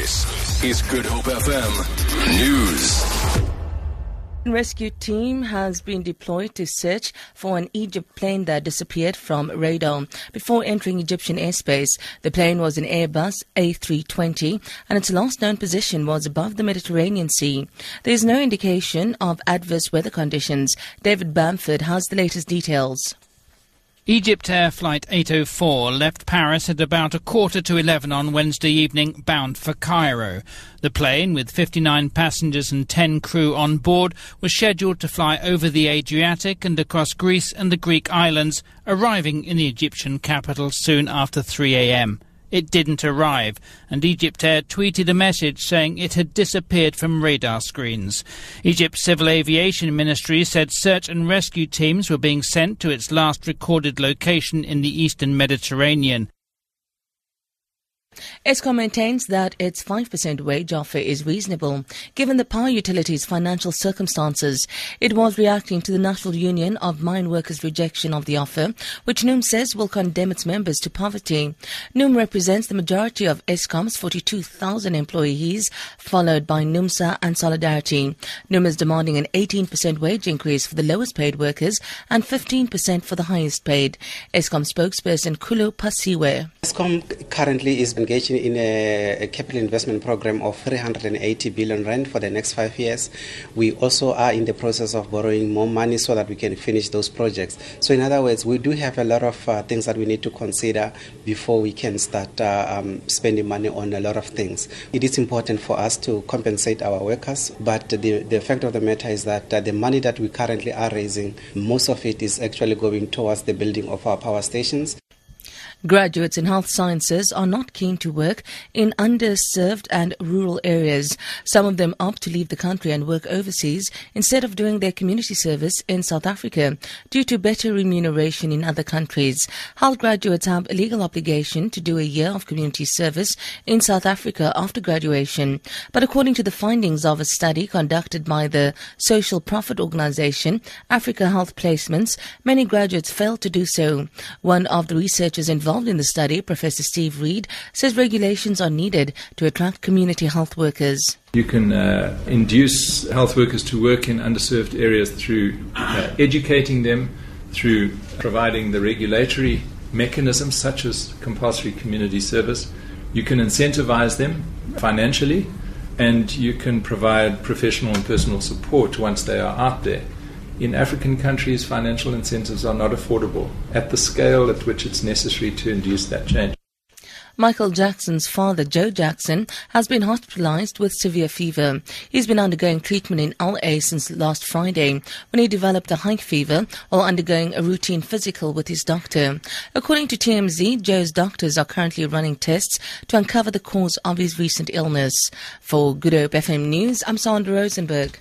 This is Good Hope FM News. rescue team has been deployed to search for an Egypt plane that disappeared from radar before entering Egyptian airspace. The plane was an Airbus A320 and its last known position was above the Mediterranean Sea. There is no indication of adverse weather conditions. David Bamford has the latest details. Egyptair Flight 804 left Paris at about a quarter to 11 on Wednesday evening, bound for Cairo. The plane, with 59 passengers and 10 crew on board, was scheduled to fly over the Adriatic and across Greece and the Greek islands, arriving in the Egyptian capital soon after 3 a.m. It didn't arrive, and Egyptair tweeted a message saying it had disappeared from radar screens. Egypt's Civil Aviation Ministry said search and rescue teams were being sent to its last recorded location in the eastern Mediterranean. Eskom maintains that its 5% wage offer is reasonable given the power utility's financial circumstances. It was reacting to the National Union of Mine Workers' rejection of the offer, which NUM says will condemn its members to poverty. NUM represents the majority of Eskom's 42,000 employees, followed by NUMSA and Solidarity. NUM is demanding an 18% wage increase for the lowest paid workers and 15% for the highest paid. Eskom spokesperson Khulu Phasiwe. Currently is engaging in a, a, capital investment program of 380 billion rand for the next five years. We also are in the process of borrowing more money so that we can finish those projects. So, in other words, we do have a lot of uh, things that we need to consider before we can start uh, um, spending money on a lot of things. It is important for us to compensate our workers, but the, the fact of the matter is that uh, the money that we currently are raising, most of it is actually going towards the building of our power stations. Graduates in health sciences are not keen to work in underserved and rural areas. Some of them opt to leave the country and work overseas instead of doing their community service in South Africa due to better remuneration in other countries. Health graduates have a legal obligation to do a year of community service in South Africa after graduation. But according to the findings of a study conducted by the social profit organization Africa Health Placements, many graduates fail to do so. One of the researchers involved involved in the study, Professor Steve Reid, says regulations are needed to attract community health workers. You can uh, induce health workers to work in underserved areas through uh, educating them, through providing the regulatory mechanisms such as compulsory community service. You can incentivize them financially, and you can provide professional and personal support once they are out there in African countries, financial incentives are not affordable at the scale at which it's necessary to induce that change. Michael Jackson's father, Joe Jackson, has been hospitalized with severe fever. He's been undergoing treatment in LA since last Friday when he developed a high fever while undergoing a routine physical with his doctor. According to TMZ, Joe's doctors are currently running tests to uncover the cause of his recent illness. For Good Hope FM News, I'm Sandra Rosenberg.